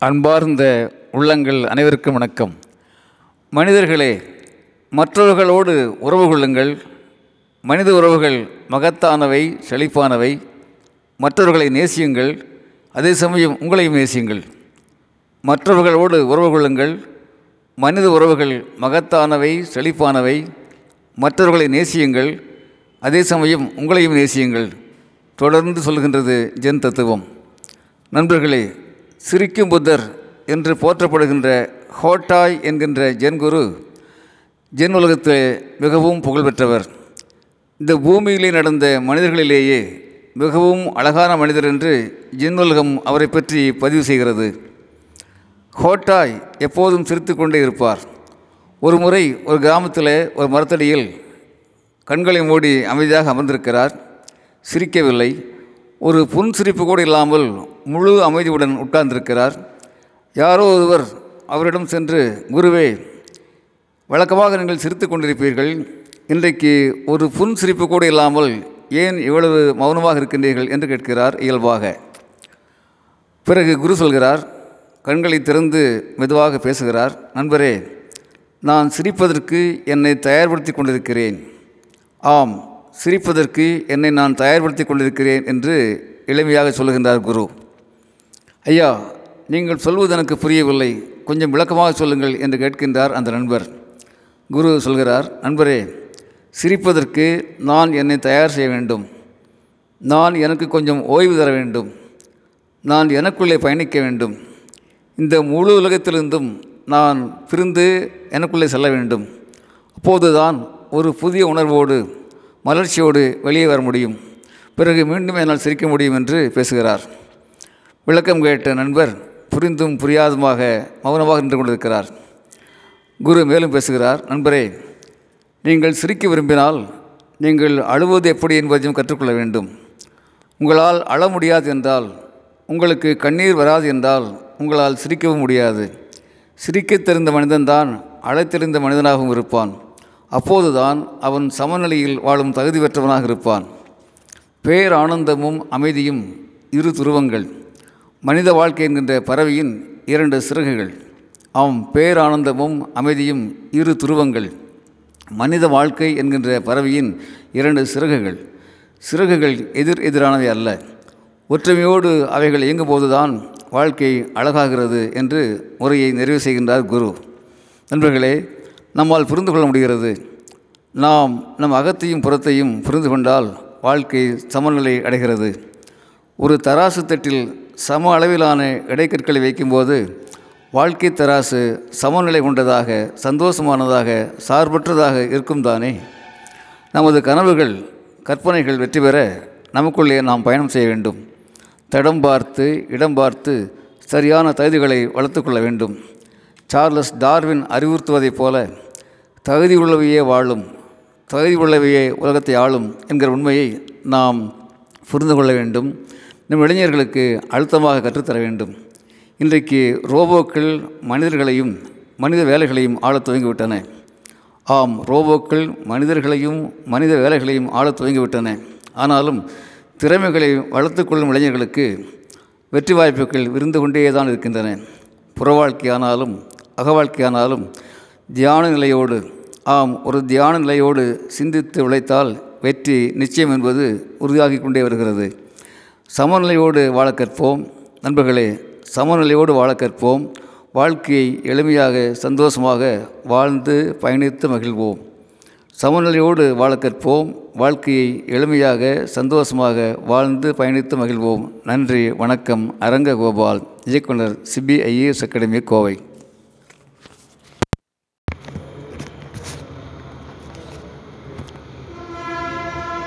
அன்பார்ந்த உள்ளங்கள் அனைவருக்கும் வணக்கம். மனிதர்களே மற்றவர்களோடு உறவு கொள்ளுங்கள். மனித உறவுகள் மகத்தானவை செழிப்பானவை. மற்றவர்களை நேசியுங்கள். அதே சமயம் உங்களையும் நேசியுங்கள். மற்றவர்களோடு உறவு கொள்ளுங்கள். மனித உறவுகள் மகத்தானவை செழிப்பானவை. மற்றவர்களை நேசியுங்கள். அதே சமயம் உங்களையும் நேசியுங்கள். தொடர்ந்து சொல்கின்றது ஜென் தத்துவம். நண்பர்களே சிரிக்கும் புத்தர் என்று போற்றப்படுகின்ற ஹோட்டாய் என்கின்ற ஜென் குரு ஜென் உலகத்தில் மிகவும் புகழ்பெற்றவர். இந்த பூமியிலே நடந்த மனிதர்களிலேயே மிகவும் அழகான மனிதர் என்று ஜென் உலகம் அவரை பற்றி பதிவு செய்கிறது. ஹோட்டாய் எப்போதும் சிரித்து கொண்டே இருப்பார். ஒரு முறை ஒரு கிராமத்தில் ஒரு மரத்தடியில் கண்களை மூடி அமைதியாக அமர்ந்திருக்கிறார். சிரிக்கவில்லை. ஒரு புன் சிரிப்பு கூட இல்லாமல் முழு அமைதியுடன் உட்கார்ந்திருக்கிறார். யாரோ ஒருவர் அவரிடம் சென்று குருவே வழக்கமாக நீங்கள் சிரித்து கொண்டிருப்பீர்கள். இன்றைக்கு ஒரு புன் சிரிப்பு கூட இல்லாமல் ஏன் இவ்வளவு மௌனமாக இருக்கின்றீர்கள்? என்று கேட்கிறார் இயல்பாக. பிறகு குரு சொல்கிறார் கண்களை திறந்து மெதுவாக பேசுகிறார் நண்பரே நான் சிரிப்பதற்கு என்னை தயார்படுத்தி கொண்டிருக்கிறேன். ஆம் சிரிப்பதற்கு என்னை நான் தயார்படுத்தி கொண்டிருக்கிறேன் என்று எளிமையாக சொல்லுகின்றார் குரு. ஐயா நீங்கள் சொல்வது எனக்கு புரியவில்லை. கொஞ்சம் விளக்கமாக சொல்லுங்கள் என்று கேட்கின்றார் அந்த நண்பர். குரு சொல்கிறார் நண்பரே சிரிப்பதற்கு நான் என்னை தயார் செய்ய வேண்டும். நான் எனக்கு கொஞ்சம் ஓய்வு தர வேண்டும். நான் எனக்குள்ளே பயணிக்க வேண்டும். இந்த முழு உலகத்திலிருந்தும் நான் பிரிந்து எனக்குள்ளே செல்ல வேண்டும். அப்போதுதான் ஒரு புதிய உணர்வோடு மலர்ச்சியோடு வெளியே வர முடியும். பிறகு மீண்டும் என்னால் சிரிக்க முடியும் என்று பேசுகிறார். விளக்கம் கேட்ட நண்பர் புரிந்தும் புரியாதுமாக மௌனமாக நின்று கொண்டிருக்கிறார். குரு மேலும் பேசுகிறார் நண்பரே நீங்கள் சிரிக்க விரும்பினால் நீங்கள் அழுவது எப்படி என்பதையும் கற்றுக்கொள்ள வேண்டும். உங்களால் அழ முடியாது என்றால் உங்களுக்கு கண்ணீர் வராது என்றால் உங்களால் சிரிக்கவும் முடியாது. சிரிக்கத் தெரிந்த மனிதன்தான் அழைத்தெறிந்த மனிதனாகவும் இருப்பான். அப்போதுதான் அவன் சமநிலையில் வாழும் தகுதி பெற்றவனாக இருப்பான். பேரானந்தமும் அமைதியும் இரு துருவங்கள். மனித வாழ்க்கை என்கின்ற பறவையின் இரண்டு சிறகுகள். ஆம் பேரானந்தமும் அமைதியும் இரு துருவங்கள். மனித வாழ்க்கை என்கின்ற பறவையின் இரண்டு சிறகுகள். சிறகுகள் எதிர் எதிரானவை அல்ல. ஒற்றுமையோடு அவைகள் இயங்கும்போதுதான் வாழ்க்கை அழகாகிறது என்று முறையை நிறைவு செய்கின்றார் குரு. நண்பர்களே நம்மால் புரிந்து கொள்ள முடிகிறது. நாம் நம் அகத்தையும் புறத்தையும் புரிந்து கொண்டால் வாழ்க்கை சமநிலை அடைகிறது. ஒரு தராசு தட்டில் சம அளவிலான இடைக்கற்களை வைக்கும்போது வாழ்க்கை தராசு சமநிலை கொண்டதாக சந்தோஷமானதாக சார்பற்றதாக இருக்கும் தானே? நமது கனவுகள் கற்பனைகள் வெற்றி பெற நமக்குள்ளே நாம் பயணம் செய்ய வேண்டும். தடம் பார்த்து இடம் பார்த்து சரியான தகுதிகளை வளர்த்து கொள்ள வேண்டும். சார்லஸ் டார்வின் அறிவுறுத்துவதைப் போல தகுதி உள்ளவையே வாழும் தகுதி உள்ளவையே உலகத்தை ஆளும் என்கிற உண்மையை நாம் புரிந்து கொள்ள வேண்டும். நம் இளைஞர்களுக்கு அழுத்தமாக கற்றுத்தர வேண்டும். இன்றைக்கு ரோபோக்கள் மனிதர்களையும் மனித வேலைகளையும் ஆளத் துவங்கிவிட்டன. ஆம் ரோபோக்கள் மனிதர்களையும் மனித வேலைகளையும் ஆளத் துவங்கிவிட்டன. ஆனாலும் திறமைகளை வளர்த்து கொள்ளும் இளைஞர்களுக்கு வெற்றி வாய்ப்புகள் விருந்து கொண்டே தான் இருக்கின்றன. புற வாழ்க்கையானாலும் அக வாழ்க்கையானாலும் தியான நிலையோடு ஆம் ஒரு தியான நிலையோடு சிந்தித்து உழைத்தால் வெற்றி நிச்சயம் என்பது உறுதியாகிக் கொண்டே வருகிறது. சமநிலையோடு வாழ கற்போம். நண்பர்களே சமநிலையோடு வாழ கற்போம். வாழ்க்கையை எளிமையாக சந்தோஷமாக வாழ்ந்து பயணித்து மகிழ்வோம். சமநிலையோடு வாழ கற்போம். வாழ்க்கையை எளிமையாக சந்தோஷமாக வாழ்ந்து பயணித்து மகிழ்வோம். நன்றி வணக்கம். அரங்ககோபால் இயக்குனர் சிபிஐஏஎஸ் அகாடமி கோவை.